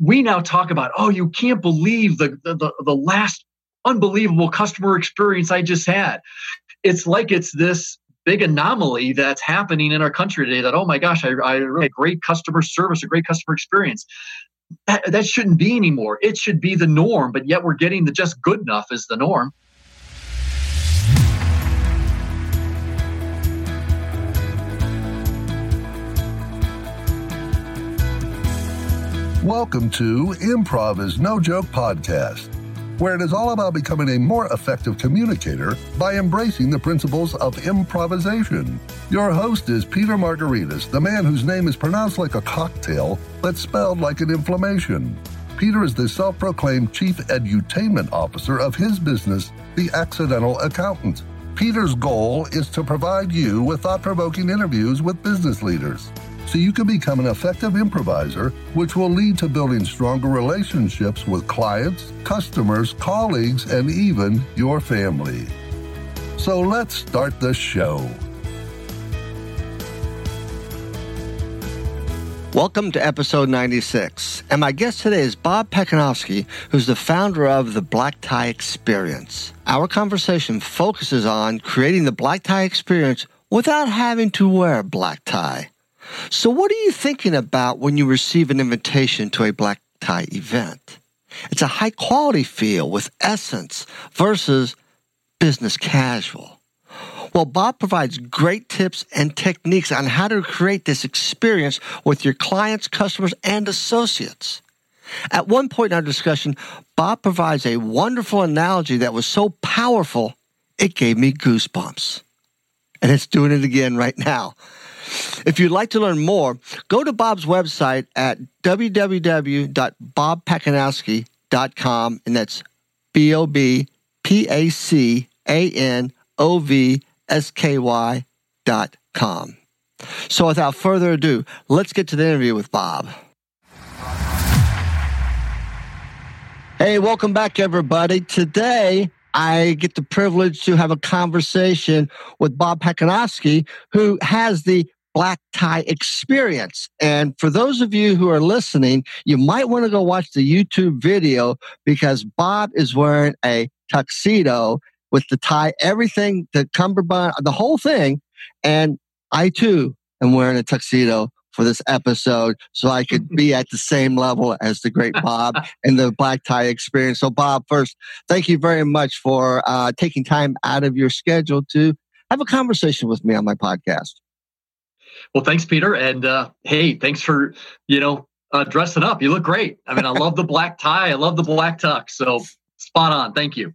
we now talk about, oh, you can't believe the, the, the last unbelievable customer experience I just had. It's like it's this big anomaly that's happening in our country today that, oh my gosh, I, I really had great customer service, a great customer experience. That, that shouldn't be anymore. It should be the norm, but yet we're getting the just good enough as the norm. Welcome to Improv is No Joke podcast, where it is all about becoming a more effective communicator by embracing the principles of improvisation. Your host is Peter Margaritis, the man whose name is pronounced like a cocktail but spelled like an inflammation. Peter is the self proclaimed chief edutainment officer of his business, The Accidental Accountant. Peter's goal is to provide you with thought provoking interviews with business leaders so you can become an effective improviser, which will lead to building stronger relationships with clients, customers, colleagues, and even your family. So let's start the show. Welcome to episode 96. And my guest today is Bob Pacanovsky, who's the founder of the Black Tie Experience. Our conversation focuses on creating the black tie experience without having to wear black tie. So, what are you thinking about when you receive an invitation to a black tie event? It's a high quality feel with essence versus business casual. Well, Bob provides great tips and techniques on how to create this experience with your clients, customers, and associates. At one point in our discussion, Bob provides a wonderful analogy that was so powerful, it gave me goosebumps. And it's doing it again right now. If you'd like to learn more, go to Bob's website at www.bobpacanovsky.com, and that's B O B P A C A N O V S K Y dot com. So without further ado, let's get to the interview with Bob. Hey, welcome back, everybody. Today, I get the privilege to have a conversation with Bob Pacanovsky, who has the black tie experience. And for those of you who are listening, you might want to go watch the YouTube video because Bob is wearing a tuxedo with the tie, everything, the cummerbund, the whole thing. And I too am wearing a tuxedo for this episode so I could be at the same level as the great Bob and the black tie experience. So, Bob, first, thank you very much for uh, taking time out of your schedule to have a conversation with me on my podcast. Well, thanks, Peter. And uh, hey, thanks for, you know, uh, dressing up. You look great. I mean, I love the black tie. I love the black tux. So spot on. Thank you.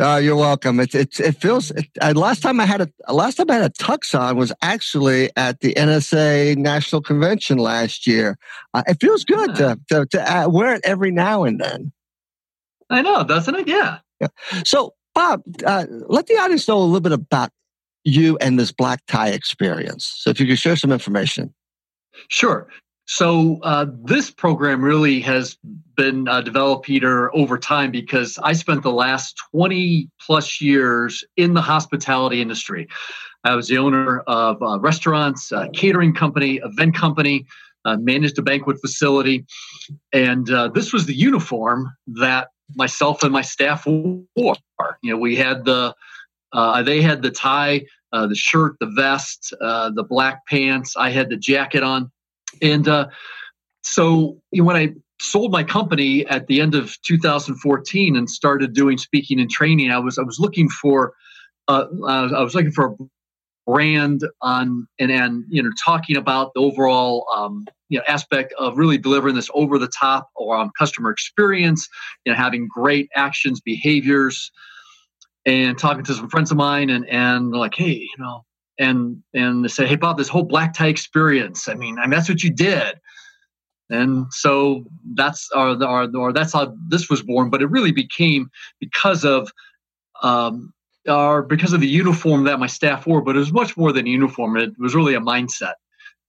Uh, you're welcome. It, it, it feels. It, uh, last time I had a last time I had a tux on was actually at the NSA National Convention last year. Uh, it feels good yeah. to to, to uh, wear it every now and then. I know, doesn't it? Yeah. yeah. So, Bob, uh, let the audience know a little bit about you and this black tie experience. So, if you could share some information. Sure. So uh, this program really has been uh, developed, Peter, over time because I spent the last 20 plus years in the hospitality industry. I was the owner of uh, restaurants, a catering company, event company, uh, managed a banquet facility, and uh, this was the uniform that myself and my staff wore. You know, we had the uh, they had the tie, the shirt, the vest, the black pants. I had the jacket on and uh, so when I sold my company at the end of 2014 and started doing speaking and training, I was I was looking for uh, uh, I was looking for a brand on and and you know talking about the overall um, you know aspect of really delivering this over the top or um, customer experience, you know having great actions, behaviors, and talking to some friends of mine and and like hey you know and and they said, "Hey, Bob, this whole black tie experience. I mean, I mean that's what you did." And so that's our, our or that's how this was born. But it really became because of um, our because of the uniform that my staff wore. But it was much more than uniform. It was really a mindset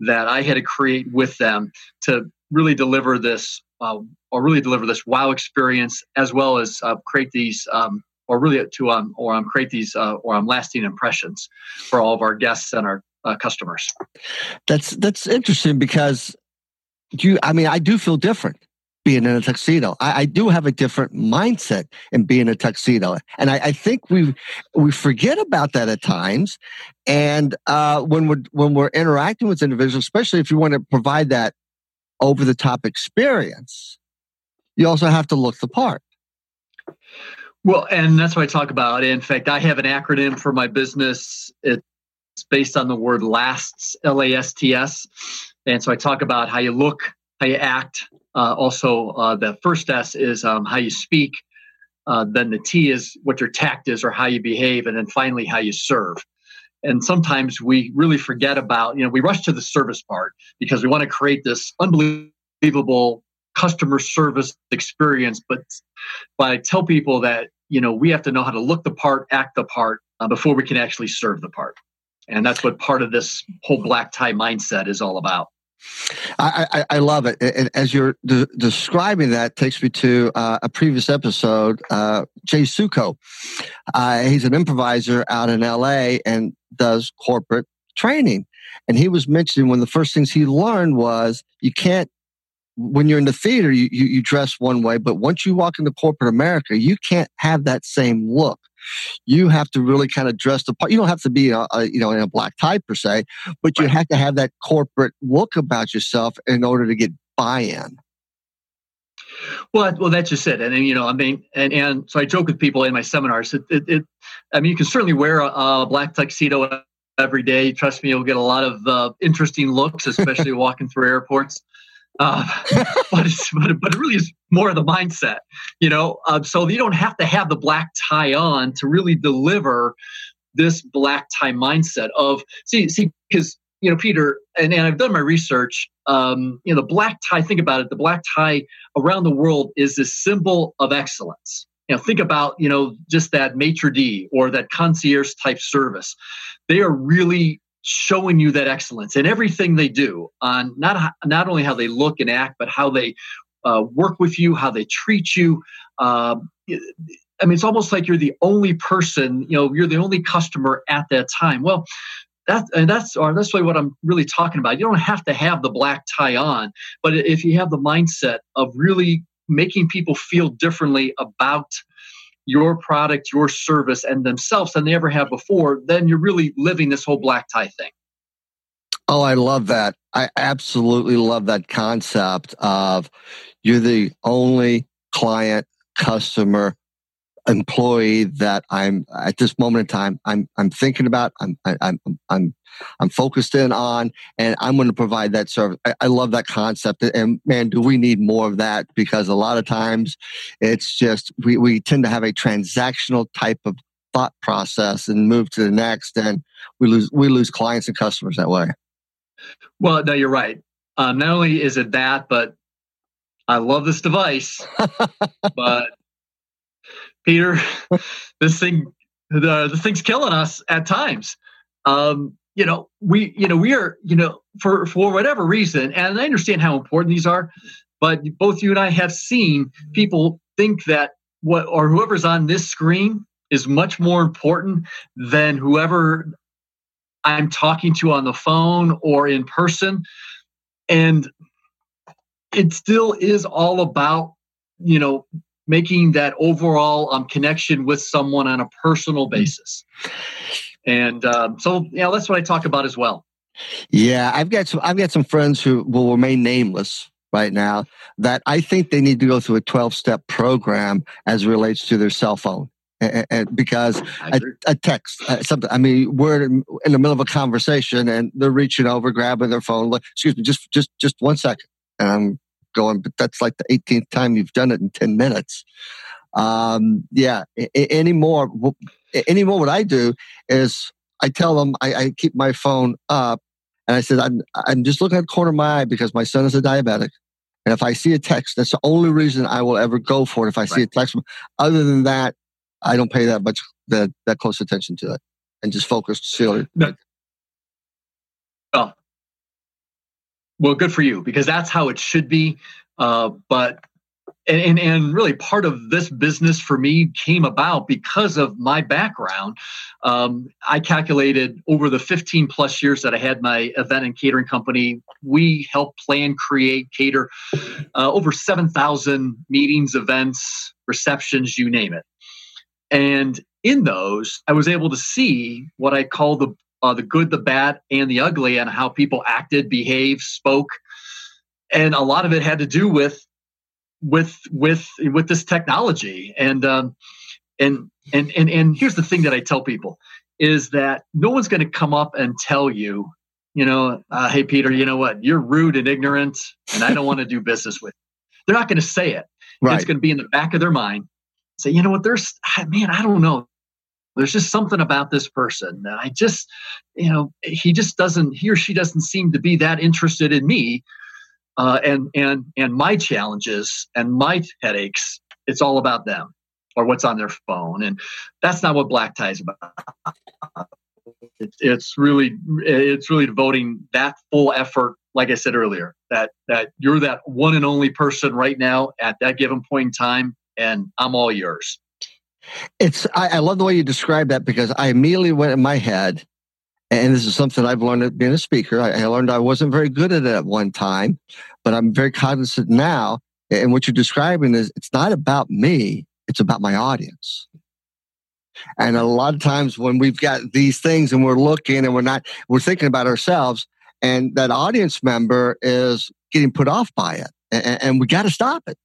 that I had to create with them to really deliver this uh, or really deliver this wow experience as well as uh, create these um, or really to um, or um, create these uh, or um, lasting impressions for all of our guests and our uh, customers. That's that's interesting because you. I mean, I do feel different. being in a tuxedo. I, I, do have a different mindset in being a tuxedo, and I, I think we we forget about that at times. And uh, when we're when we're interacting with individuals, especially if you want to provide that over the top experience, you also have to look the part. Well, and that's what I talk about. In fact, I have an acronym for my business. It's based on the word lasts, L A S T S. And so I talk about how you look, how you act. Uh, also, uh, the first S is um, how you speak. Uh, then the T is what your tact is or how you behave. And then finally, how you serve. And sometimes we really forget about, you know, we rush to the service part because we want to create this unbelievable customer service experience. But, but I tell people that you know we have to know how to look the part act the part uh, before we can actually serve the part and that's what part of this whole black tie mindset is all about I, I, I love it. And as you're de- describing that, takes me to uh, a previous episode. Uh, Jay Sukow, uh, he's an improviser out in LA and does corporate training. And he was mentioning one of the first things he learned was you can't when you're in the theater, you, you, you dress one way, but once you walk into corporate America, you can't have that same look. You have to really kind of dress the part. You don't have to be, a, a, you know, in a black tie per se, but you have to have that corporate look about yourself in order to get buy-in. Well, well, that's just it. And then, you know, I mean, and, and so I joke with people in my seminars. It, it, it I mean, you can certainly wear a, a, black tuxedo every day. Trust me, you'll get a lot of uh, interesting looks, especially walking through airports. Uh, but, it's, but, but it really is more of the mindset, you know. Uh, so you don't have to have the black tie on to really deliver this black tie mindset of see see because you know Peter and, and I've done my research. Um, you know the black tie. Think about it. The black tie around the world is this symbol of excellence. You know, think about you know just that maitre d or that concierge type service. They are really showing you that excellence in everything they do on not not only how they look and act, but how they uh, work with you, how they treat you. Um, I mean, it's almost like you're the only person, you know, you're the only customer at that time. Well, that and that's or that's really what I'm really talking about. You don't have to have the black tie on, but if you have the mindset of really making people feel differently about your product, your service, and themselves than they ever have before, then you're really living this whole black tie thing. Oh, I love that. I absolutely love that concept of you're the only client, customer, employee that I'm at this moment in time I'm I'm thinking about I'm I'm I'm I'm focused in on and I'm going to provide that service. I, I, love that concept and man do we need more of that because a lot of times it's just we, we tend to have a transactional type of thought process and move to the next and we lose we lose clients and customers that way. Well, no, you're right. Um, not only is it that, but I love this device, but Peter, this thing, the the thing's killing us at times. Um, you know, we, you know, we are, you know, for for whatever reason, and I understand how important these are, but both you and I have seen people think that what or whoever's on this screen is much more important than whoever I'm talking to on the phone or in person. And it still is all about, you know, making that overall um, connection with someone on a personal mm-hmm. basis. And um, so, yeah, that's what I talk about as well. Yeah, I've got some. I've got some friends who will remain nameless right now that I think they need to go through a twelve-step program as relates to their cell phone. And, and because a, a, text, uh, something. I mean, we're in, in the middle of a conversation and they're reaching over, grabbing their phone. Like, excuse me, just just just one second. And I'm going, but that's like the 18th time you've done it in 10 minutes. Um, yeah, anymore, anymore, what I do is I tell them I, I keep my phone up and I said, I'm, I'm just looking at the corner of my eye because my son is a diabetic. And if I see a text, that's the only reason I will ever go for it. If I see a text, other than that, I don't pay that much that that close attention to it, and just focus. Silly. No. Well, well, good for you because that's how it should be. Uh, but and, and really part of this business for me came about because of my background. Um, I calculated over the 15 plus years that I had my event and catering company, we helped plan, create, cater uh, over 7,000 meetings, events, receptions, you name it. And in those, I was able to see what I call the uh, the good, the bad, and the ugly, and how people acted, behaved, spoke, and a lot of it had to do with with with with this technology. And um, and and and and here's the thing that I tell people is that no one's going to come up and tell you you know uh, hey Peter you know what? You're rude and ignorant and I don't want to do business with you. they're not going to say it. Right. it's going to be in the back of their mind. Say you know what? There's man I don't know there's just something about this person that I just you know he just doesn't he or she doesn't seem to be that interested in me uh, and and and my challenges and my headaches it's all about them or what's on their phone and that's not what black tie is about. It's, it's really it's really devoting that full effort like i said earlier that that you're that one and only person right now at that given point in time and i'm all yours it's I, I love the way you describe that because i immediately went in my head and this is something I've learned being a speaker. I, I learned I wasn't very good at it at one time, but I'm very cognizant now. And what you're describing is it's not about me, it's about my audience. And a lot of times when we've got these things and we're looking and we're not, we're thinking about ourselves, and that audience member is getting put off by it. And, and we got to stop it.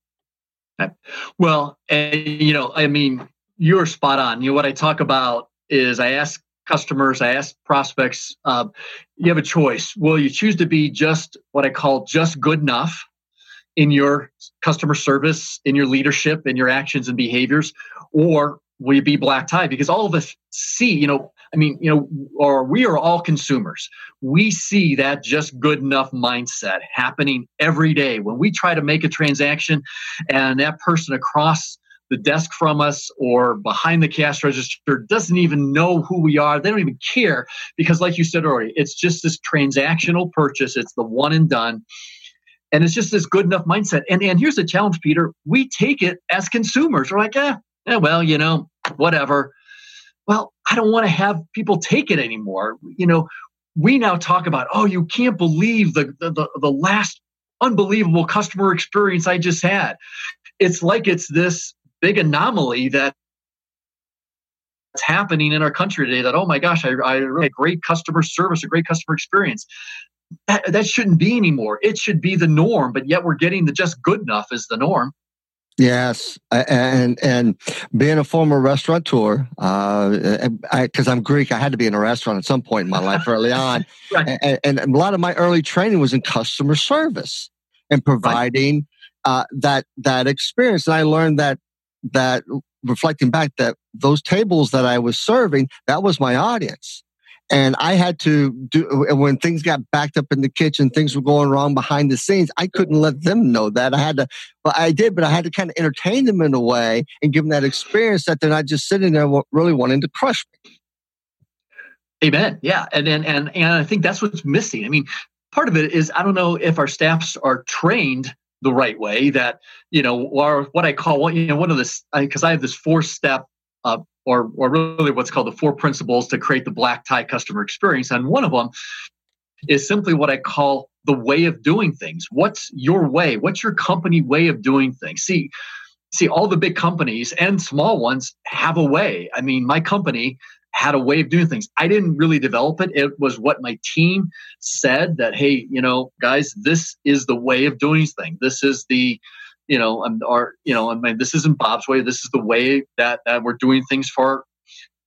Well, and you know, I mean, you're spot on. You know, what I talk about is I ask customers, I ask prospects, uh, you have a choice. Will you choose to be just what I call just good enough in your customer service, in your leadership, in your actions and behaviors, or will you be black tie? Because all of us see, you know, I mean, you know, or we are all consumers. We see that just good enough mindset happening every day when we try to make a transaction and that person across the desk from us or behind the cash register doesn't even know who we are. They don't even care because, like you said earlier, it's just this transactional purchase. It's the one and done. And it's just this good enough mindset. And, and here's the challenge, Peter. We take it as consumers. We're like, eh, eh well, you know, whatever. Well, I don't want to have people take it anymore. You know, we now talk about, oh, you can't believe the, the, the last unbelievable customer experience I just had. It's like it's this big anomaly that that's happening in our country today that oh my gosh i, I really had great customer service a great customer experience that, that shouldn't be anymore it should be the norm but yet we're getting the just good enough is the norm Yes, and and being a former restaurateur, because uh, I'm Greek, I had to be in a restaurant at some point in my life early on, right. and, and, a lot of my early training was in customer service and providing right. uh, that that experience. And I learned that that reflecting back that those tables that I was serving, that was my audience. And I had to do, when things got backed up in the kitchen, things were going wrong behind the scenes. I couldn't let them know that. I had to, well, I did, but I had to kind of entertain them in a way and give them that experience that they're not just sitting there really wanting to crush me. Amen. Yeah. And, and, and, and I think that's what's missing. I mean, part of it is I don't know if our staffs are trained the right way that you know or what i call you know one of this because i have this four step uh, or or really what's called the four principles to create the black tie customer experience. And one of them is simply what i call the way of doing things. What's your way? What's your company way of doing things? See see all the big companies and small ones have a way. I mean my company had a way of doing things. I didn't really develop it. It was what my team said that, hey, you know, guys, this is the way of doing things. This is the, you know, or you know, I mean, this isn't Bob's way. This is the way that that we're doing things for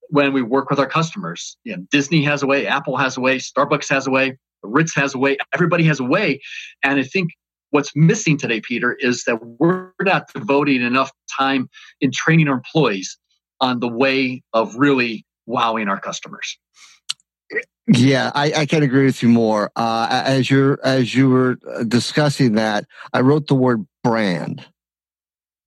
when we work with our customers. You know, Disney has a way, Apple has a way, Starbucks has a way, Ritz has a way. Everybody has a way, and I think what's missing today, Peter, is that we're not devoting enough time in training our employees on the way of really wowing our customers. Yeah, I, I can agree with you more. Uh, as you're as you were uh, discussing that, I wrote the word brand.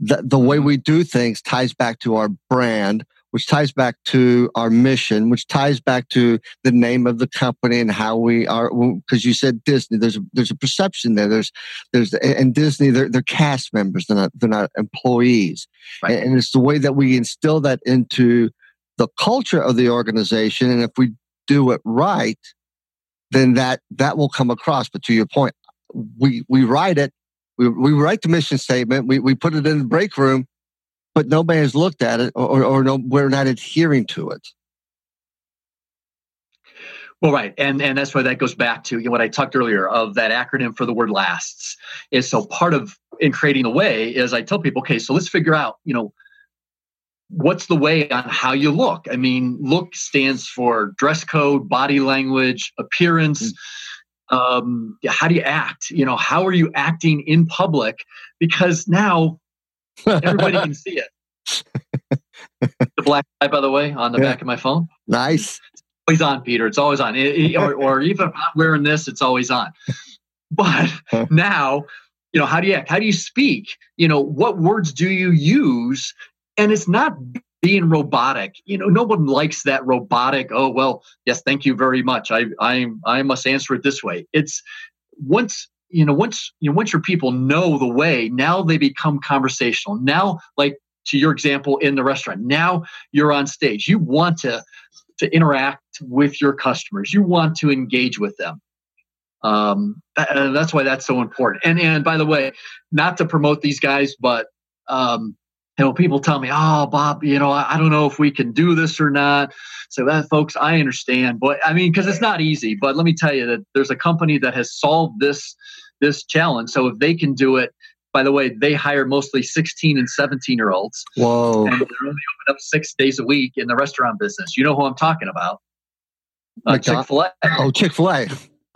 The, the way mm-hmm. we do things ties back to our brand, which ties back to our mission, which ties back to the name of the company and how we are. Because you said Disney, there's a, there's a perception there. There's there's and Disney, they're, they're cast members, they're not they're not employees, right. and, and it's the way that we instill that into the culture of the organization. And if we do it right, then that that will come across. But to your point, we we write it, we we write the mission statement, we we put it in the break room, but nobody has looked at it or, or no, we're not adhering to it. Well, right, and and that's why that goes back to you know, what I talked earlier of that acronym for the word lasts. Is so part of in creating the way is I tell people, okay, so let's figure out, you know, what's the way on how you look. I mean, look stands for dress code, body language, appearance. Mm-hmm. Um, how do you act? You know, how are you acting in public? Because now Everybody can see it. the black eye, by the way, on the yeah. back of my phone. Nice. It's always on, Peter. It's always on. It, it, or, or even if I'm wearing this, it's always on. But now, you know, how do you act? How do you speak? You know, what words do you use? And it's not being robotic. You know, no one likes that robotic. Oh well, yes, thank you very much. I I I must answer it this way. It's once you know once you know once your people know the way now they become conversational now like to your example in the restaurant now you're on stage you want to to interact with your customers you want to engage with them um, and that's why that's so important and and by the way not to promote these guys but um, you know people tell me oh bob you know i, don't know if we can do this or not so that folks i understand but i mean because it's not easy but let me tell you that there's a company that has solved this this challenge. So if they can do it, by the way, they hire mostly 16 and 17 year olds. Whoa. And they're only open up six days a week in the restaurant business. You know who I'm talking about? Uh, Chick fil A. Oh, Chick fil A. I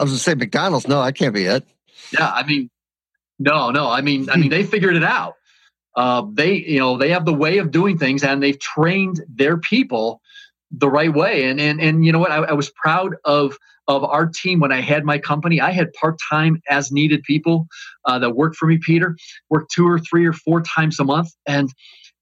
was going to say McDonald's. No, I can't be it. Yeah. I mean, no, no. I mean, I mean, they figured it out. Uh, they, you know, they have the way of doing things and they've trained their people the right way. And, and, and you know what? I, I was proud of of our team when I had my company. I had part time as needed people uh, that worked for me, Peter, worked two or three or four times a month. And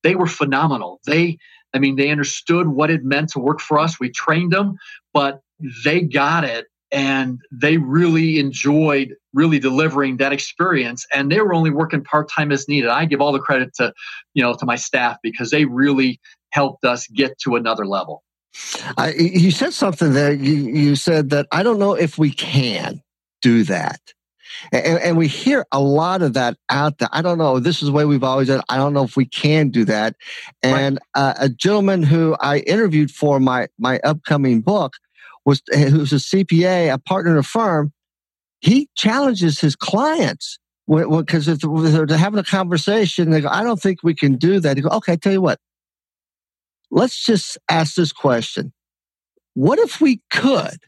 they were phenomenal. They, I mean, they understood what it meant to work for us. We trained them, but they got it and they really enjoyed really delivering that experience and they were only working part-time as needed i give all the credit to you know to my staff because they really helped us get to another level I, you said something there. You, you said that I don't know if we can do that. And, and, we hear a lot of that out there. I don't know. This is the way we've always done. I don't know if we can do that. And right. uh, a gentleman who I interviewed for my my upcoming book was eh, who's a CPA, a partner in a firm. He challenges his clients because if they're having a conversation, they go, "I don't think we can do that." He go, "Okay, tell you what let's just ask this question. What if we could?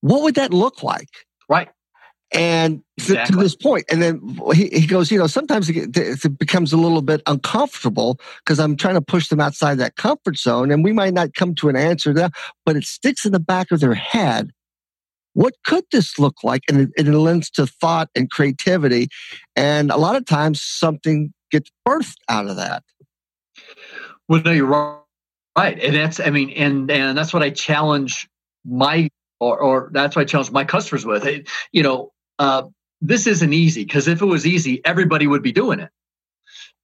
What would that look like? Right. And exactly. to, this point, and then he, he goes, you know, sometimes it, it becomes a little bit uncomfortable because I'm trying to push them outside that comfort zone, and we might not come to an answer there, but it sticks in the back of their head. What could this look like? And it, it lends to thought and creativity, and a lot of times something gets birthed out of that. Well, no, you're right, and that's I mean, and and that's what I challenge my or or that's what I challenge my customers with. It, you know, uh, this isn't easy because if it was easy, everybody would be doing it.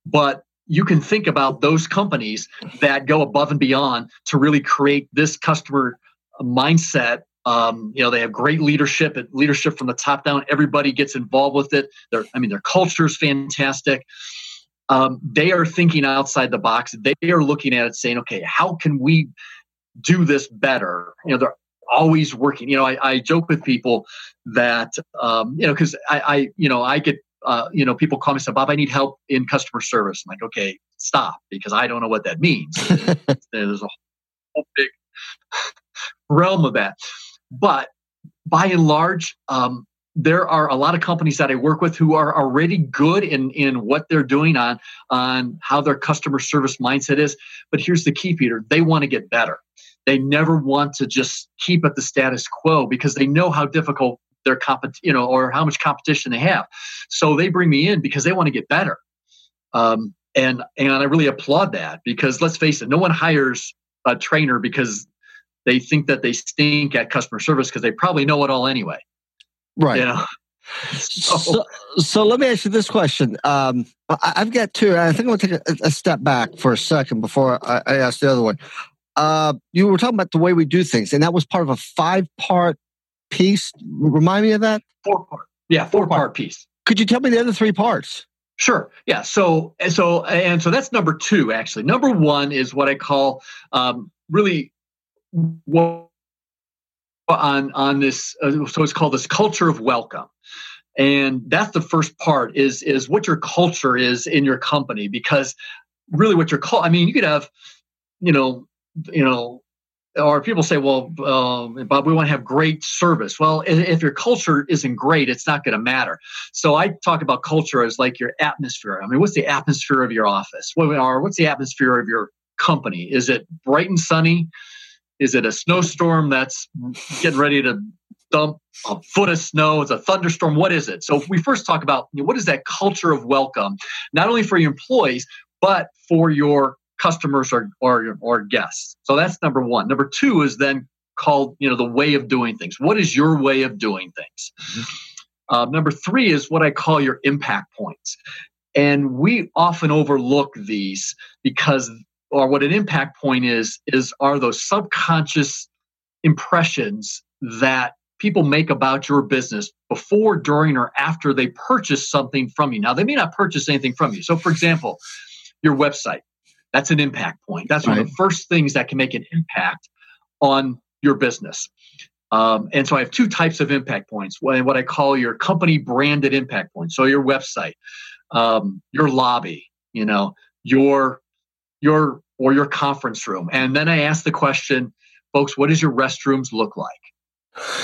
But you can think about those companies that go above and beyond to really create this customer mindset um, you know, they have great leadership, leadership from the top down. Everybody gets involved with it. Their, I mean, their culture is fantastic um, they are thinking outside the box. They are looking at it saying, okay, how can we do this better? You know, they're always working. You know, I, I joke with people that, um, you know, because I, I, you know, I get, uh, you know, people call me and say, Bob, I need help in customer service. I'm like, okay, stop, because I don't know what that means. There's a whole big realm of that. But by and large, um, there are a lot of companies that I work with who are already good in, in what they're doing on, on how their customer service mindset is. But here's the key, Peter they want to get better. They never want to just keep at the status quo because they know how difficult their compet, you know, or how much competition they have. So they bring me in because they want to get better. Um, and and I really applaud that because let's face it, no one hires a trainer because they think that they stink at customer service because they probably know it all anyway. Right. You know? So, so, so, let me ask you this question. Um, I, have got two. I think I'm going to take a, a, step back for a second before I, I ask the other one. Uh, you were talking about the way we do things, and that was part of a five part piece. Remind me of that? Four part. Yeah, four part piece. Could you tell me the other three parts? Sure. Yeah. So, so, and so that's number two, actually. Number one is what I call um, really what on on this. Uh, so it's called this culture of welcome, and that's the first part is is what your culture is in your company because really what your call. I mean, you could have, you know, you know, or people say, well, um, Bob, we want to have great service. Well, if your culture isn't great, it's not going to matter. So I talk about culture as like your atmosphere. I mean, what's the atmosphere of your office? What are, what's the atmosphere of your company? Is it bright and sunny? Is it a snowstorm that's getting ready to dump a foot of snow? It's a thunderstorm. What is it? So we first talk about what is that culture of welcome, not only for your employees, but for your customers or, or, or guests. So that's number one. Number two is then called, you know, the way of doing things. What is your way of doing things? Mm-hmm. Uh, number three is what I call your impact points. And we often overlook these because, or what an impact point is, is are those subconscious impressions that people make about your business before, during, or after they purchase something from you. Now, they may not purchase anything from you. So, for example, your website. That's an impact point. That's right. one of the first things that can make an impact on your business. Um, and so I have two types of impact points. What I call your company branded impact points. So your website, um, your lobby, you know, your your or your conference room. And then I ask the question, folks, what does your restrooms look like?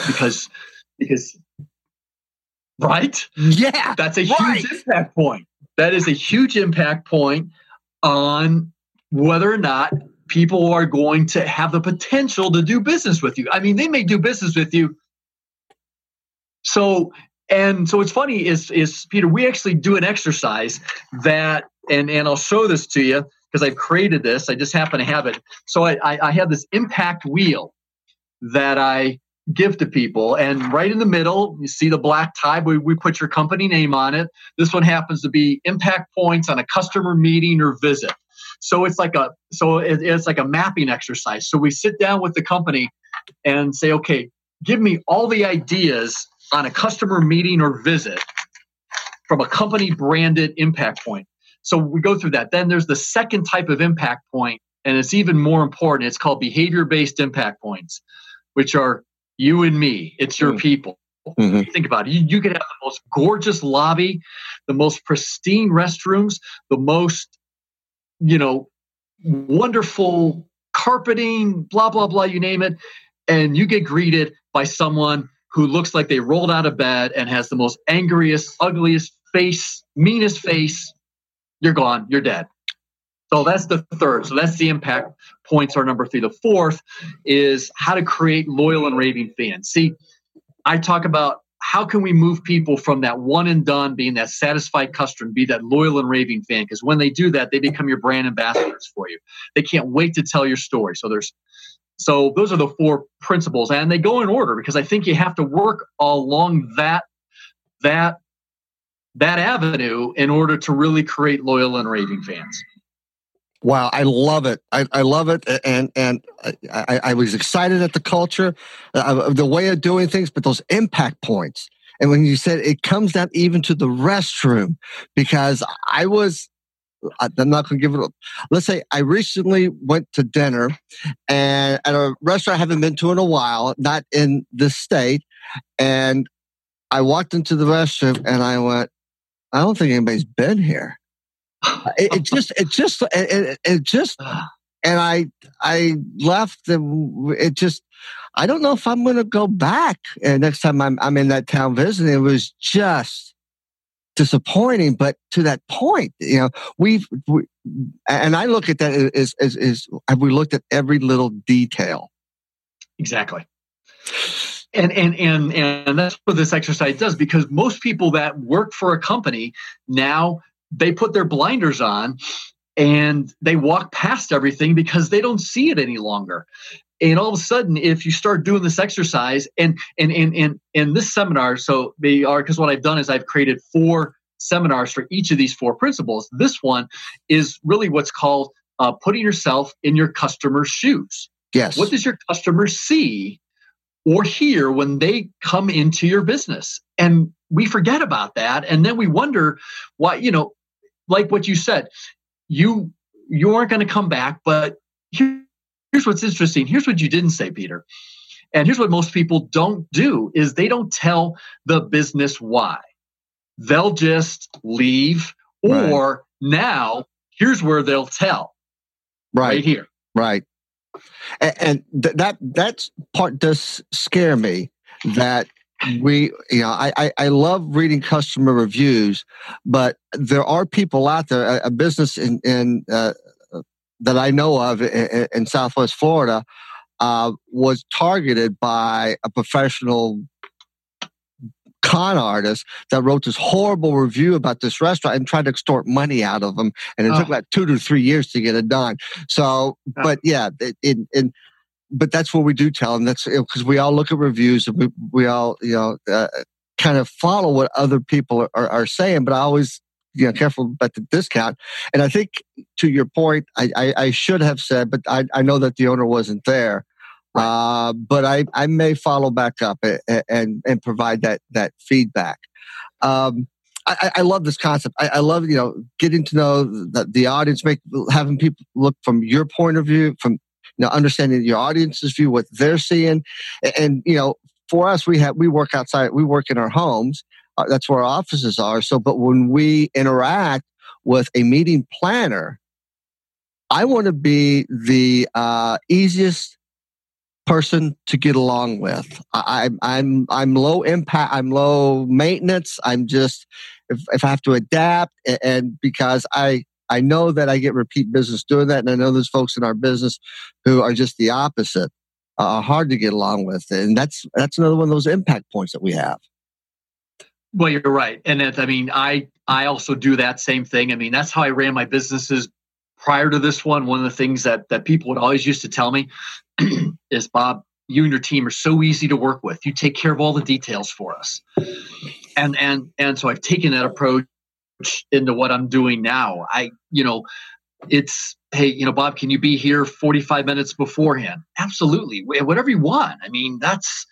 Because because right? Yeah. That's a right. huge impact point. That is a huge impact point on whether or not people are going to have the potential to do business with you. I mean, they may do business with you. So, and so what's funny is, is Peter, we actually do an exercise that, and, and I'll show this to you because I've created this. I just happen to have it. So I, I, I have this impact wheel that I give to people. And right in the middle, you see the black tie. We, we put your company name on it. This one happens to be impact points on a customer meeting or visit. So it's like a so it, it's like a mapping exercise. So we sit down with the company and say, okay, give me all the ideas on a customer meeting or visit from a company branded impact point. So we go through that. Then there's the second type of impact point, and it's even more important. It's called behavior based impact points, which are you and me. It's your mm. people. Mm-hmm. Think about it. You, you could have the most gorgeous lobby, the most pristine restrooms, the most you know, wonderful carpeting, blah, blah, blah, you name it. And you get greeted by someone who looks like they rolled out of bed and has the most angriest, ugliest face, meanest face. You're gone. You're dead. So that's the third. So that's the impact points are number three. The fourth is how to create loyal and raving fans. See, I talk about how can we move people from that one and done being that satisfied customer and be that loyal and raving fan because when they do that they become your brand ambassadors for you they can't wait to tell your story so there's so those are the four principles and they go in order because i think you have to work along that that that avenue in order to really create loyal and raving fans Wow, I love it. I, I love it, and and I, I was excited at the culture, uh, the way of doing things, but those impact points. And when you said it comes down even to the restroom, because I was, I'm not going to give it. up. let's say I recently went to dinner, and at a restaurant I haven't been to in a while, not in the state, and I walked into the restroom and I went, I don't think anybody's been here it, it, just, it just, it, it just, and I, I left and it just, I don't know if I'm going to go back and next time I'm, I'm in that town visiting. It was just disappointing, but to that point, you know, we've, we, and I look at that as, as, as have we looked at every little detail? Exactly. And, and and and that's what this exercise does because most people that work for a company now they put their blinders on and they walk past everything because they don't see it any longer. And all of a sudden if you start doing this exercise and and and and, and this seminar so they are because what i've done is i've created four seminars for each of these four principles. This one is really what's called uh, putting yourself in your customer's shoes. Yes. What does your customer see or hear when they come into your business? And we forget about that. And then we wonder why you know like what you said. You you aren't going to come back but here, here's what's interesting. Here's what you didn't say peter. And here's what most people don't do is they don't tell the business why. They'll just leave or right. now here's where they'll tell. Right, right here. Right. And, and th- that that's part does scare me that we you know I, I, I love reading customer reviews but there are people out there a, a business in in uh, that i know of in, in southwest florida uh, was targeted by a professional con artist that wrote this horrible review about this restaurant and tried to extort money out of them. And it oh. took like two to three years to get it done. So, but yeah, it, it, it but that's what we do tell them. That's because we all look at reviews and we, we all, you know, uh, kind of follow what other people are, are saying. But I always, you know, careful about the discount. And I think to your point, I, I, I should have said, but I, I know that the owner wasn't there. Right. Uh, but I, I may follow back up and, and, and provide that, that feedback. Um, I, I, love this concept. I, I, love, you know, getting to know the, the audience, make having people look from your point of view, from know, understanding your audience's view, what they're seeing, and, and you know, for us, we have we work outside, we work in our homes. Uh, that's where our offices are. So, but when we interact with a meeting planner, I want to be the uh, easiest person to get along with. I, am I'm I'm low impact. I'm low maintenance. I'm just if if I have to adapt and, and because I I know that I get repeat business doing that, and I know there's folks in our business who are just the opposite, uh, hard to get along with, and that's that's another one of those impact points that we have. Well, you're right, and it, I mean, I I also do that same thing. I mean, that's how I ran my businesses prior to this one. One of the things that that people would always used to tell me is, Bob, you and your team are so easy to work with. You take care of all the details for us, and and and so I've taken that approach into what I'm doing now. I, you know, it's hey, you know, Bob, can you be here 45 minutes beforehand? Absolutely, whatever you want. I mean, that's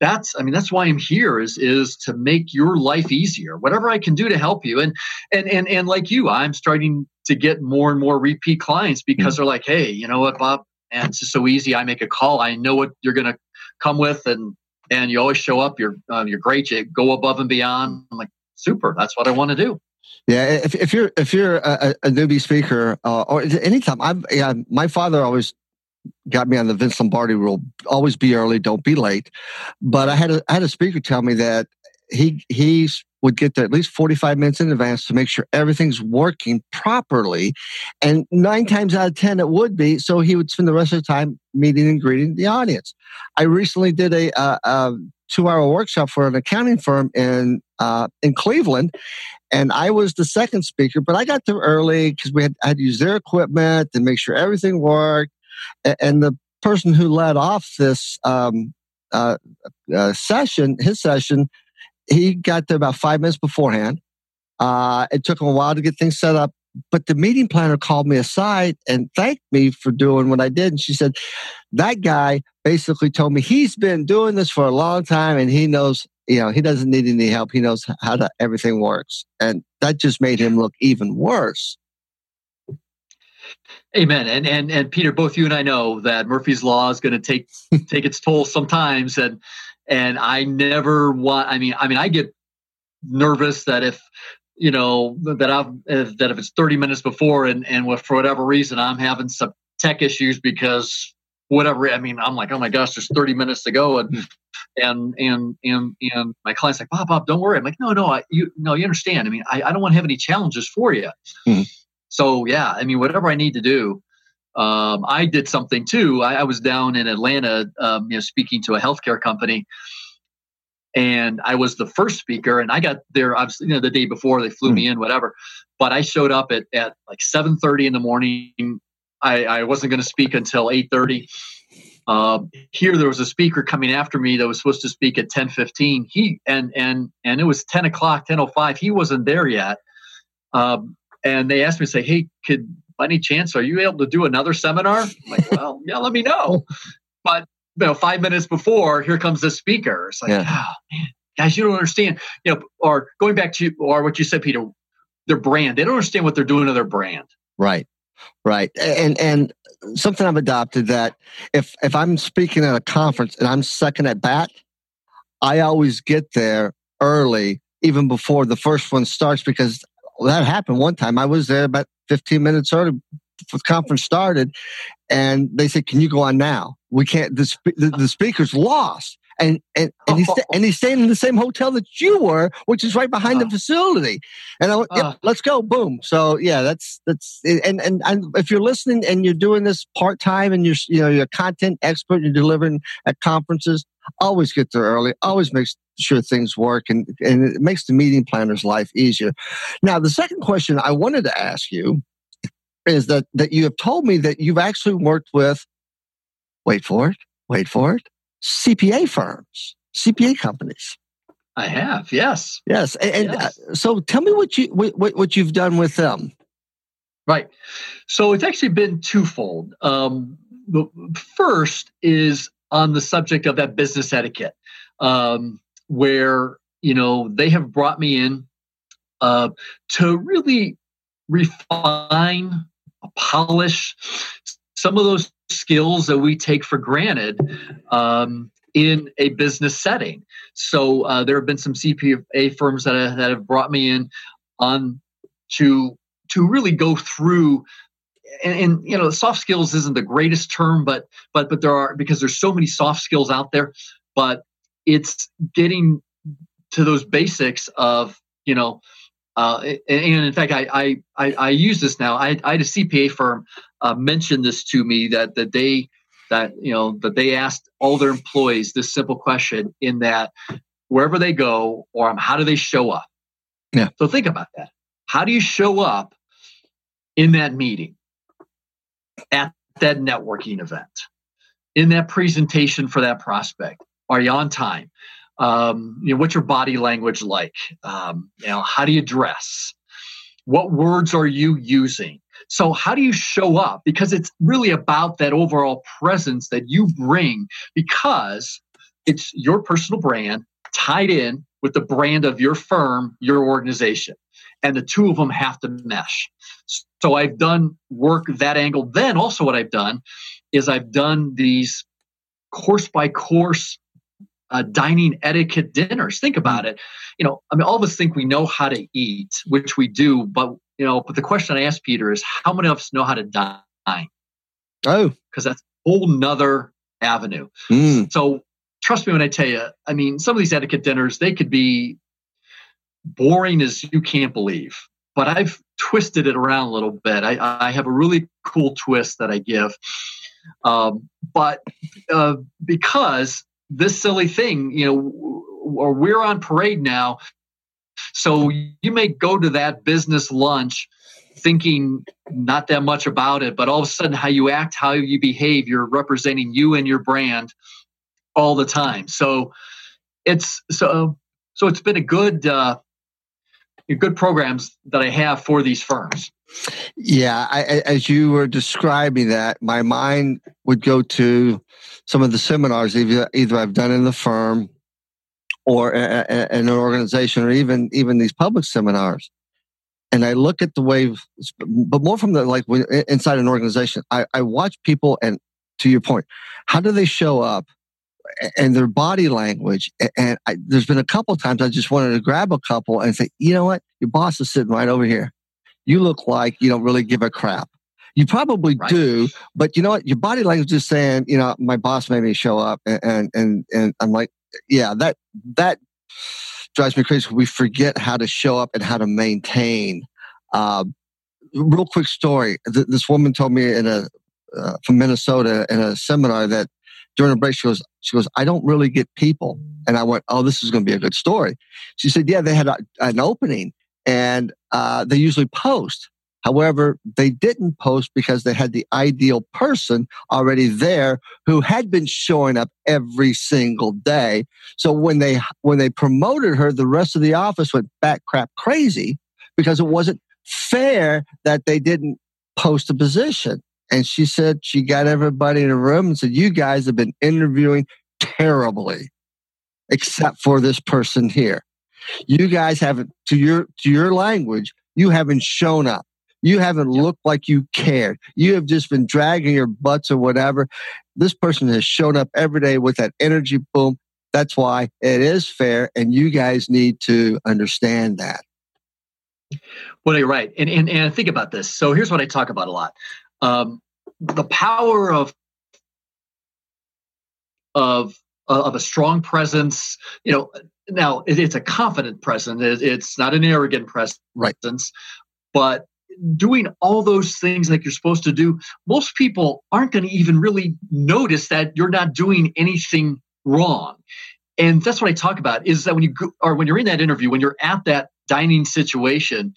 that's i mean that's why i'm here is is to make your life easier. Whatever i can do to help you. And and and, and like you i'm starting to get more and more repeat clients because mm-hmm. they're like hey you know what bob? And it's just so easy. I make a call. I know what you're going to come with and and you always show up. You're uh, you're great. You go above and beyond. I'm like super. That's what i want to do yeah, if, if you're if you're a, a newbie speaker uh, or anytime, I'm yeah, my father always got me on the Vince Lombardi rule: always be early, don't be late. But I had a I had a speaker tell me that he he would get there at least 45 minutes in advance to make sure everything's working properly. And nine times out of 10, it would be. So he would spend the rest of the time meeting and greeting the audience. I recently did a, a, a two hour workshop for an accounting firm in, uh, in Cleveland and I was the second speaker, but I got there early because we had, had to use their equipment and make sure everything worked. And the person who led off this um, uh, uh, session, his session, he got there about five minutes beforehand. Uh, it took him a while to get things set up, but the meeting planner called me aside and thanked me for doing what I did. And she said, That guy basically told me he's been doing this for a long time and he knows you know, he doesn't need any help. He knows how to, everything works. And that just made him look even worse. Amen. And and and Peter, both you and I know that Murphy's law is going to take take its toll sometimes, and and I never want. I mean, I mean, I get nervous that if you know that I've if, that if it's thirty minutes before, and and for whatever reason I'm having some tech issues because whatever. I mean, I'm like, oh my gosh, there's 30 minutes to go, and hmm and and and and my client's like, Bob, Bob, don't worry. I'm like, no, no, I, you no, you understand. I mean, I, I don't want to have any challenges for you. Mm-hmm. So yeah, I mean, whatever I need to do. Um, I did something too. I, I was down in Atlanta, um, you know, speaking to a healthcare company, and I was the first speaker. And I got there, obviously, you know, the day before they flew mm. me in, whatever. But I showed up at, at like 7:30 in the morning. I, I wasn't going to speak until 8:30. Um, here there was a speaker coming after me that was supposed to speak at 10:15. He and and and it was 10 o'clock, 10:05. He wasn't there yet. Um, and they asked me to say, "Hey, could by any chance are you able to do another seminar?" I'm like, well, yeah, let me know. But you know, five minutes before, here comes the speaker. It's like, yeah. oh, man, guys, you don't understand. You know, or going back to or what you said, Peter, their brand. They don't understand what they're doing to their brand. Right. Right. And and something I've adopted that if if I'm speaking at a conference and I'm second at bat, I always get there early, even before the first one starts, because that happened one time. I was there about 15 minutes early the conference started, and they said, "Can you go on now? We can't. The, the, the speaker's lost." And and and he's, and he's staying in the same hotel that you were, which is right behind uh, the facility. And I went, yep, uh, let's go, boom. So yeah, that's that's and, and and if you're listening and you're doing this part time and you're you know you're a content expert, you're delivering at conferences, always get there early. Always make sure things work, and and it makes the meeting planner's life easier. Now, the second question I wanted to ask you is that that you have told me that you've actually worked with. Wait for it. Wait for it CPA firms, CPA companies. I have, yes, yes. And, and yes. Uh, so, tell me what you what, what you've done with them. Right. So it's actually been twofold. Um, the first is on the subject of that business etiquette, um, where you know they have brought me in uh, to really refine, polish some of those skills that we take for granted um, in a business setting. So uh, there have been some CPA firms that have, that have brought me in on to to really go through. And, and you know, soft skills isn't the greatest term, but but but there are because there's so many soft skills out there. But it's getting to those basics of you know uh, and, in fact, I, I, I, I, use this now. I, I had a CPA firm uh, mention this to me that that they that you know that they asked all their employees this simple question in that wherever they go or um, how do they show up? Yeah. So think about that. How do you show up in that meeting, at that networking event, in that presentation for that prospect? Are you on time? Um, you know, what's your body language like? Um, you know, how do you dress? What words are you using? So, how do you show up? Because it's really about that overall presence that you bring because it's your personal brand tied in with the brand of your firm, your organization. And the two of them have to mesh. So, I've done work that angle. Then, also, what I've done is I've done these course by course uh, dining etiquette dinners. Think about it. You know, I mean, all of us think we know how to eat, which we do, but you know, but the question I ask Peter is, how many of us know how to dine? Oh, because that's a whole nother avenue. Mm. So trust me when I tell you. I mean, some of these etiquette dinners they could be boring as you can't believe. But I've twisted it around a little bit. I, I have a really cool twist that I give. Um, but uh, because this silly thing, you know, or we're on parade now. So you may go to that business lunch thinking not that much about it, but all of a sudden, how you act, how you behave, you're representing you and your brand all the time. So it's so so it's been a good uh, good programs that I have for these firms. Yeah, I, as you were describing that, my mind would go to some of the seminars either, either I've done in the firm or a, an organization, or even even these public seminars. And I look at the way, but more from the like inside an organization, I, I watch people, and to your point, how do they show up? And their body language. And I, there's been a couple times I just wanted to grab a couple and say, you know what, your boss is sitting right over here you look like you don't really give a crap. You probably right. do, but you know what? Your body language is saying, you know, my boss made me show up, and and and I'm like, yeah, that that drives me crazy. We forget how to show up and how to maintain. Uh, real quick story. Th- this woman told me in a uh, from Minnesota in a seminar that during a break, she goes, she goes, I don't really get people. And I went, oh, this is going to be a good story. She said, yeah, they had a, an opening and uh, they usually post. However, they didn't post because they had the ideal person already there who had been showing up every single day. So when they when they promoted her, the rest of the office went back crap crazy because it wasn't fair that they didn't post a position. And she said she got everybody in a room and said, You guys have been interviewing terribly, except for this person here. You guys haven't, to your, to your language, you haven't shown up. You haven't looked like you cared. You have just been dragging your butts or whatever. This person has shown up every day with that energy boom. That's why it is fair. And you guys need to understand that. Well, you're right. And, and, and think about this. So here's what I talk about a lot. Um, the power of of of a strong presence you know now it, it's a confident presence it, it's not an arrogant presence right. but doing all those things like you're supposed to do most people aren't going to even really notice that you're not doing anything wrong and that's what i talk about is that when you go, or when you're in that interview when you're at that dining situation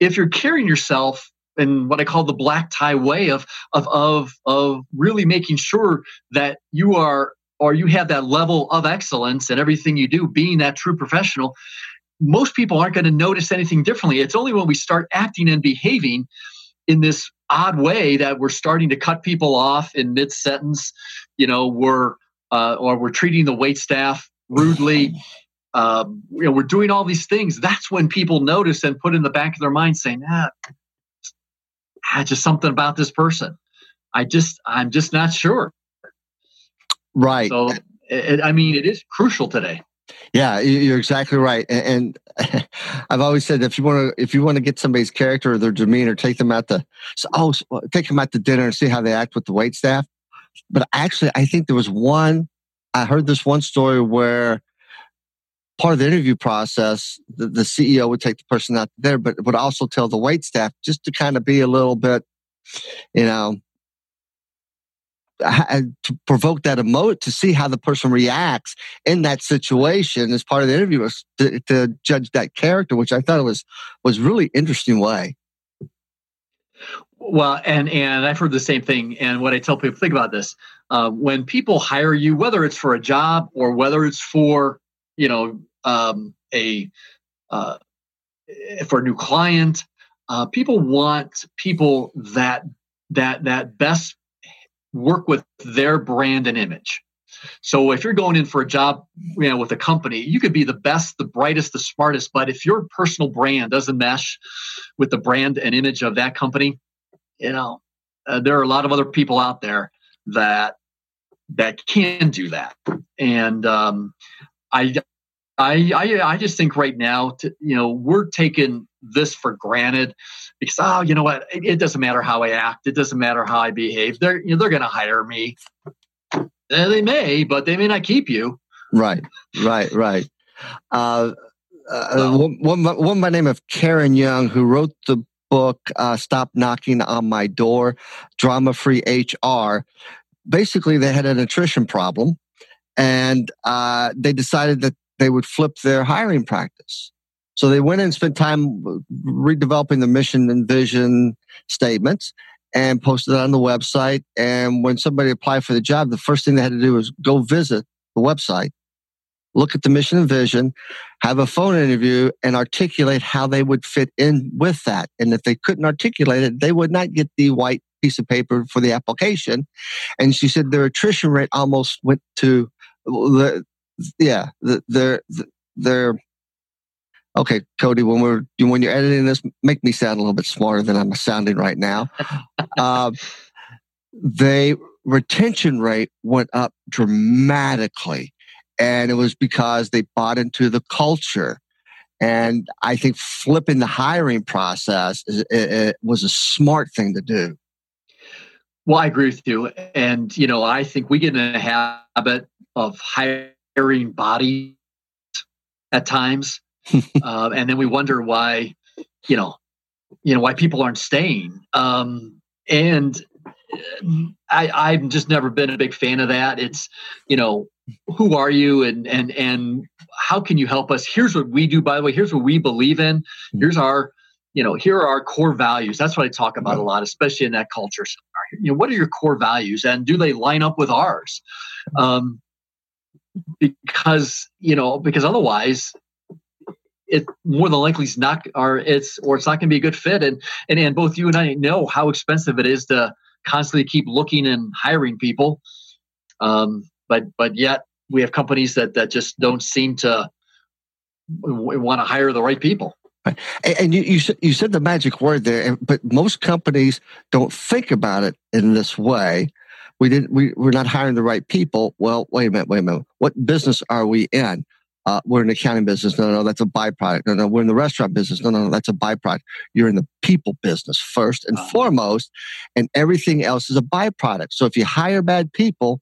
if you're carrying yourself in what I call the black tie way of of of of really making sure that you are or you have that level of excellence in everything you do, being that true professional. Most people aren't going to notice anything differently. It's only when we start acting and behaving in this odd way that we're starting to cut people off in mid sentence. You know, we're uh, or we're treating the wait staff rudely. Um, you know, we're doing all these things. That's when people notice and put in the back of their mind, saying, "Ah, ah, just something about this person. I just, I'm just not sure. Right. So, it, I mean, it is crucial today. Yeah, you're exactly right. And, and I've always said if you want to if you want to get somebody's character or their demeanor, take them out to oh take them out to dinner and see how they act with the wait staff. But actually, I think there was one. I heard this one story where part of the interview process, the, the CEO would take the person out there, but would also tell the wait staff just to kind of be a little bit, you know, to provoke that emote to see how the person reacts in that situation as part of the interview to, to judge that character, which I thought was was really interesting way. Well, and and I've heard the same thing. And what I tell people, think about this: uh, when people hire you, whether it's for a job or whether it's for you know um, a uh, for a new client. Uh, people want people that that that best work with their brand and image. So if you're going in for a job, you know, with a company, you could be the best, the brightest, the smartest, but if your personal brand doesn't mesh with the brand and image of that company, you know, uh, there are a lot of other people out there that that can do that. And um, I I, I, I just think right now, to, you know, we're taking this for granted because oh, you know what? It, it, doesn't matter how I act. It doesn't matter how I behave. They're you know, they're going to hire me. they may, but they may not keep you. Right, right, right. Uh, uh, one, one, one by name of Karen Young, who wrote the book uh, "Stop Knocking on My Door," Drama Free HR. Basically, they had an attrition problem, and uh, they decided that they would flip their hiring practice. So they went and spent time redeveloping the mission and vision statements and posted it on the website. And when somebody applied for the job, the first thing they had to do was go visit the website, look at the mission and vision, have a phone interview, and articulate how they would fit in with that. And if they couldn't articulate it, they would not get the white piece of paper for the application. And she said their attrition rate almost went to the yeah, they're they're okay, Cody. When we're when you're editing this, make me sound a little bit smarter than I'm sounding right now. uh, they retention rate went up dramatically, and it was because they bought into the culture. And I think flipping the hiring process is, it, it was a smart thing to do. Well, I agree with you, and you know, I think we get in a habit of hiring carrying bodies at times, uh, and then we wonder why, you know, you know why people aren't staying. Um, and I, I've just never been a big fan of that. It's, you know, who are you and and and how can you help us? Here's what we do. By the way, here's what we believe in. Hmm. Here's our, you know, here are our core values. That's what I talk about a lot, especially in that culture. You know, what are your core values, and do they line up with ours? Um, because you know, because otherwise, it more than likely is not or it's or it's not going to be a good fit. And, and and both you and i know how expensive it is to constantly keep looking and hiring people. Um, but but yet we have companies that that just don't seem to want to hire the right people. And, and you, you you said the magic word there, but most companies don't think about it in this way. We didn't. We, we're not hiring the right people. Well, wait a minute. Wait a minute. What business are we in? uh, we're in the accounting business. No, no, that's a byproduct. No, no, we're in the restaurant business. No, no, no, that's a byproduct. You're in the people business first and uh-huh. foremost, and everything else is a byproduct. So if you hire bad people,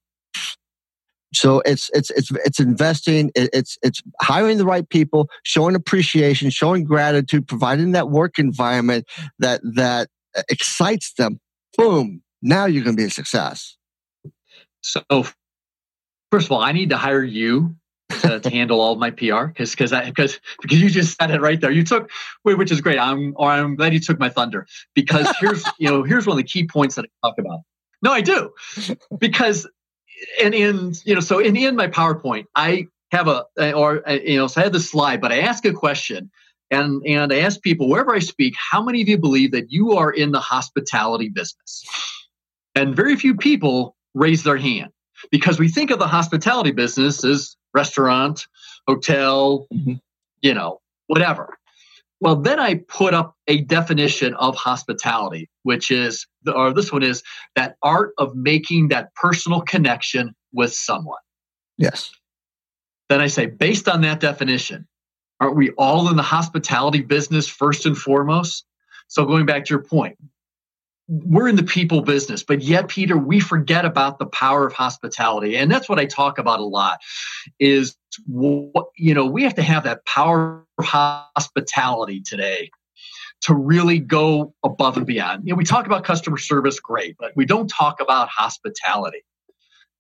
so it's it's it's it's investing. It's it's hiring the right people, showing appreciation, showing gratitude, providing that work environment that that excites them. Boom! Now you're going to be a success. So, first of all, I need to hire you to, to handle all my PR because because because because you just said it right there. You took which is great. I'm or I'm glad you took my thunder because here's you know here's one of the key points that I talk about. No, I do because and in you know so in in my PowerPoint I have a or you know so I have the slide, but I ask a question and and I ask people wherever I speak, how many of you believe that you are in the hospitality business? And very few people raise their hand because we think of the hospitality business as restaurant, hotel, mm-hmm. you know, whatever. Well, then I put up a definition of hospitality, which is, or this one is that art of making that personal connection with someone. Yes. Then I say, based on that definition, aren't we all in the hospitality business first and foremost? So going back to your point, we're in the people business, but yet, Peter, we forget about the power of hospitality. And that's what I talk about a lot is what, you know, we have to have that power of hospitality today to really go above and beyond. You know, we talk about customer service, great, but we don't talk about hospitality.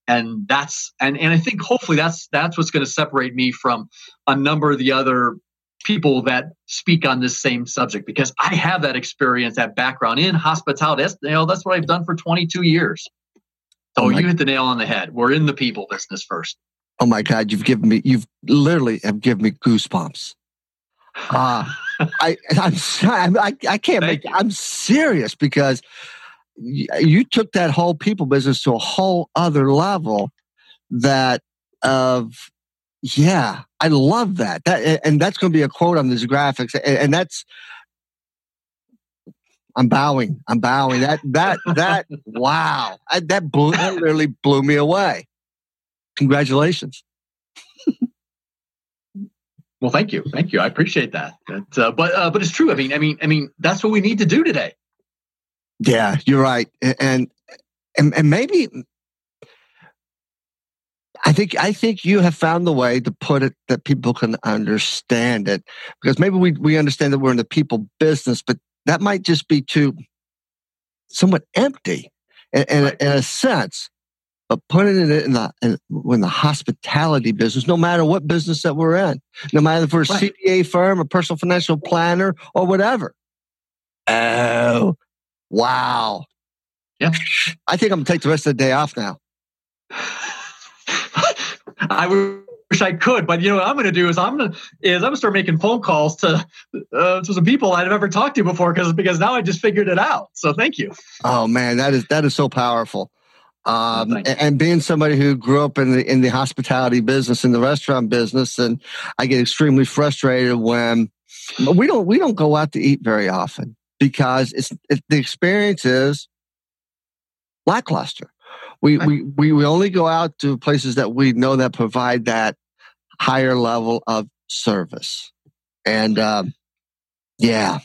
And that's and, and I think hopefully that's that's what's going to separate me from a number of the other people that speak on this same subject because I have that experience, that background in hospitality. That's, you know, that's what I've done for 22 years. So oh you hit the nail on the head. We're in the people business first. Oh my God, you've given me, you've literally have given me goosebumps. Uh, I, I'm, I, I can't Thank make, you. I'm serious because you took that whole people business to a whole other level that of yeah, I love that. That and that's going to be a quote on these graphics, and, that's. I'm bowing. I'm bowing. That that that wow. I, that blew that literally blew me away. Congratulations. well, thank you, thank you. I appreciate that. But uh, but uh, but it's true. I mean, I mean, I mean, that's what we need to do today. Yeah, you're right, and and and maybe I think I think you have found the way to put it that people can understand it because maybe we we understand that we're in the people business, but that might just be too somewhat empty in, in, in a sense. But putting it in the in, in, the hospitality business, no matter what business that we're in, no matter if we're a right. CPA firm, a personal financial planner, or whatever. Oh, wow! Yeah, I think I'm gonna take the rest of the day off now. I wish I could, but you know what I'm going to do is I'm going to is I'm going to start making phone calls to uh, to some people I've never talked to before because because now I just figured it out. So thank you. Oh man, that is that is so powerful. Um, and, and, being somebody who grew up in the in the hospitality business in the restaurant business, and I get extremely frustrated when we don't we don't go out to eat very often because it's it, the experience is lackluster. We, we, we, we only go out to places that we know that provide that higher level of service. And um, yeah.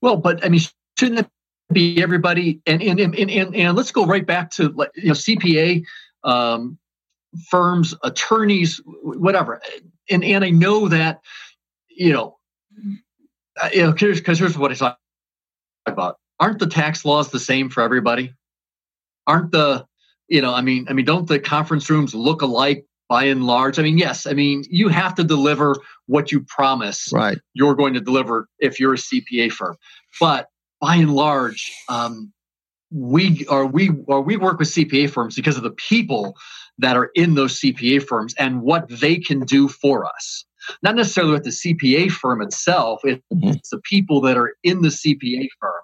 Well, but I mean, shouldn't it be everybody? And, and, and, and, and let's go right back to you know, CPA um, firms, attorneys, whatever. And, and I know that, you know, uh, you know, because here's what I talk about. Aren't the tax laws the same for everybody? Aren't the you know i mean i mean don't the conference rooms look alike by and large? I mean yes i mean you have to deliver what you promise right. you're going to deliver if you're a cpa firm. But by and large um, we are we or we work with cpa firms because of the people that are in those cpa firms and what they can do for us. Not necessarily with the cpa firm itself mm-hmm. it's the people that are in the cpa firm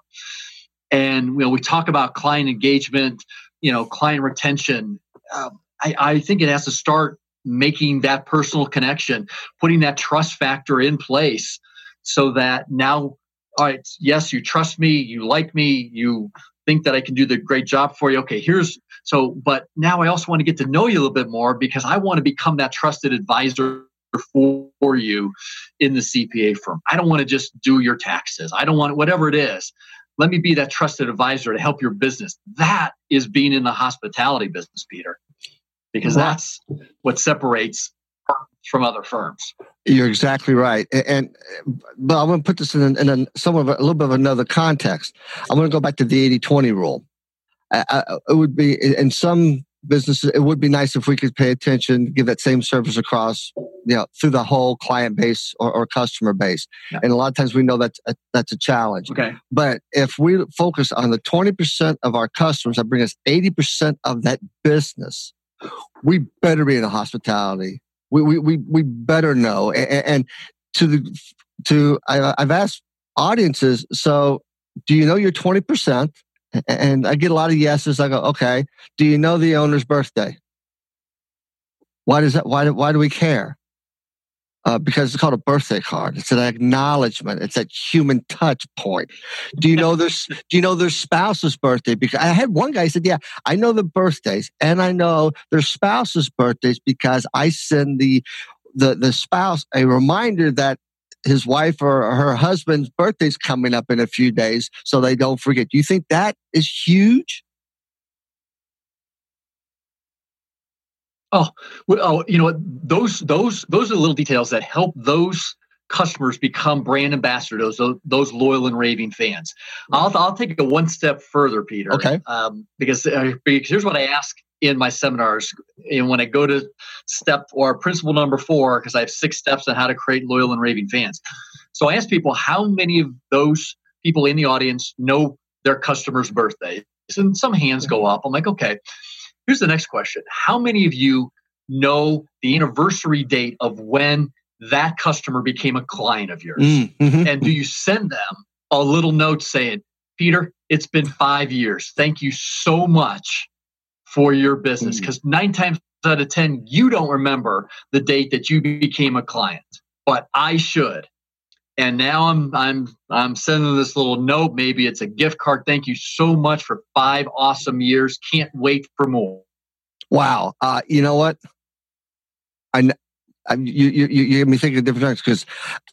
and you know we talk about client engagement you know client retention. Um, I, I think it has to start making that personal connection putting that trust factor in place so that now all right yes you trust me you like me you think that i can do the great job for you. Okay here's so but now i also want to get to know you a little bit more because i want to become that trusted advisor for, for you in the cpa firm. I don't want to just do your taxes. I don't want whatever it is let me be that trusted advisor to help your business. That is being in the hospitality business, Peter, because that's what separates from other firms. You're exactly right. And, and but I'm going to put this in, in a, somewhat of a, a, little bit of another context. I'm going to go back to the 80 20 rule. It would be in some businesses, it would be nice if we could pay attention, give that same service across, you know, through the whole client base or, or customer base. Yeah. And a lot of times we know that's a, that's a challenge. Okay. But if we focus on the 20% of our customers that bring us 80% of that business, we better be in the hospitality. We, we, we, we better know. And, and to the, to, I, I've asked audiences, so do you know your 20%? And I get a lot of yeses. I go, okay. Do you know the owner's birthday? Why does that? Why do, why do we care? Uh, because it's called a birthday card. It's an acknowledgement. It's that human touch point. Do you know their Do you know their spouse's birthday? Because I had one guy said, "Yeah, I know the birthdays, and I know their spouse's birthdays because I send the the the spouse a reminder that his wife or her husband's birthday's coming up in a few days so they don't forget. Do you think that is huge? Oh, well, oh, you know what? Those those those are the little details that help those customers become brand ambassadors, those, those loyal and raving fans. I'll I'll take it one step further, Peter. Okay. Um, because, uh, because here's what I ask in my seminars and when i go to step or principle number four because i have six steps on how to create loyal and raving fans. So i ask people how many of those people in the audience know their customer's birthday? And some hands go up. I'm like okay here's the next question. How many of you know the anniversary date of when that customer became a client of yours? Mm-hmm. and do you send them a little note saying peter it's been five years. Thank you so much for your business because mm. nine times out of 10, you don't remember the date that you became a client, but I should. And now I'm I'm I'm sending this little note. Maybe it's a gift card. Thank you so much for five awesome years. Can't wait for more. Wow. Uh, you know what? I, I you, you you get me thinking of different things because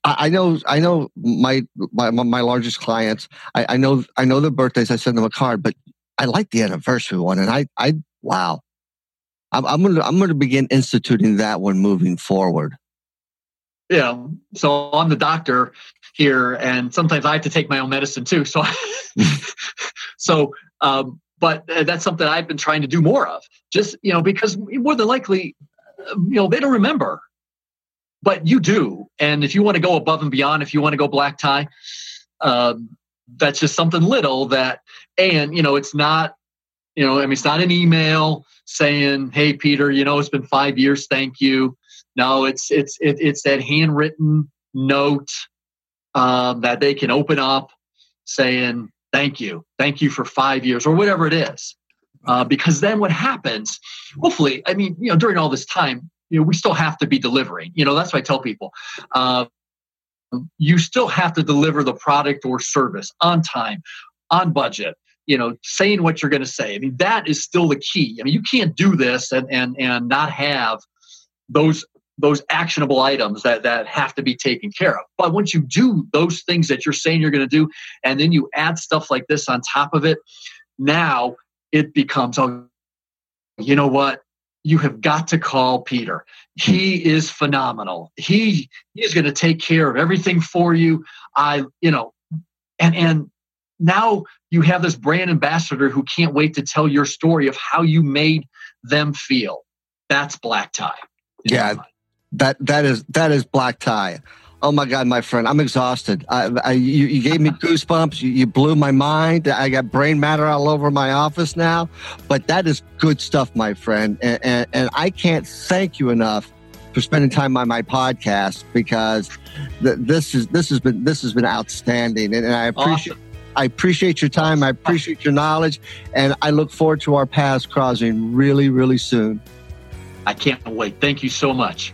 I, I, know I know my my my largest clients. I, I know I know their birthdays. I send them a card, but I like the anniversary one, and I I Wow. I'm, I'm gonna I'm gonna begin instituting that one moving forward. Yeah. So I'm the doctor here, and sometimes I have to take my own medicine too. So, so, um, but that's something I've been trying to do more of. Just you know, because more than likely, you know, they don't remember, but you do. And if you want to go above and beyond, if you want to go black tie, um, that's just something little that, and you know, it's not you know, I mean, it's not an email saying, "Hey, Peter, you know, it's been five years. Thank you." No, it's it's it, it's that handwritten note um, that they can open up, saying, "Thank you, thank you for five years," or whatever it is. Uh, because then what happens? Hopefully, I mean, you know, during all this time, you know, we still have to be delivering. You know, that's what I tell people. Uh, you still have to deliver the product or service on time, on budget, you know saying what you're going to say. I mean that is still the key. I mean you can't do this and and and not have those those actionable items that that have to be taken care of. But once you do those things that you're saying you're going to do and then you add stuff like this on top of it now it becomes oh you know what? You have got to call peter. He is phenomenal. He he is going to take care of everything for you. I you know and and now you have this brand ambassador who can't wait to tell your story of how you made them feel. That's black tie. Yeah, that that is that is black tie. Oh my God, my friend, I'm exhausted. I, I, you, you, gave me goosebumps. You, you, blew my mind. I got brain matter all over my office now. But that is good stuff, my friend. And, and, and I can't thank you enough for spending time on my podcast because th- this is this has been this has been outstanding, and, and I appreciate. Awesome. I appreciate your time. I appreciate your knowledge, and I look forward to our paths crossing really, really soon. I can't wait. Thank you so much.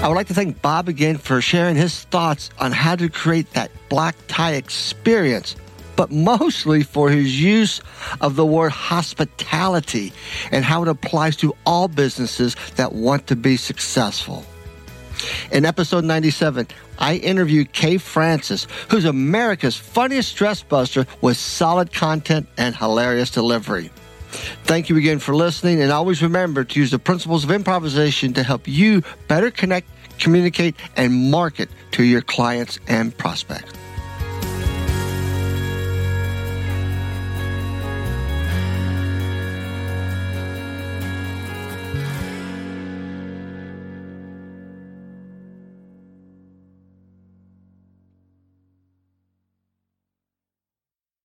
I would like to thank Bob again for sharing his thoughts on how to create that black tie experience, but mostly for his use of the word hospitality and how it applies to all businesses that want to be successful. In episode 97, I interviewed Kay Frances, who's America's funniest stress buster with solid content and hilarious delivery. Thank you again for listening, and always remember to use the principles of improvisation to help you better connect, communicate, and market to your clients and prospects.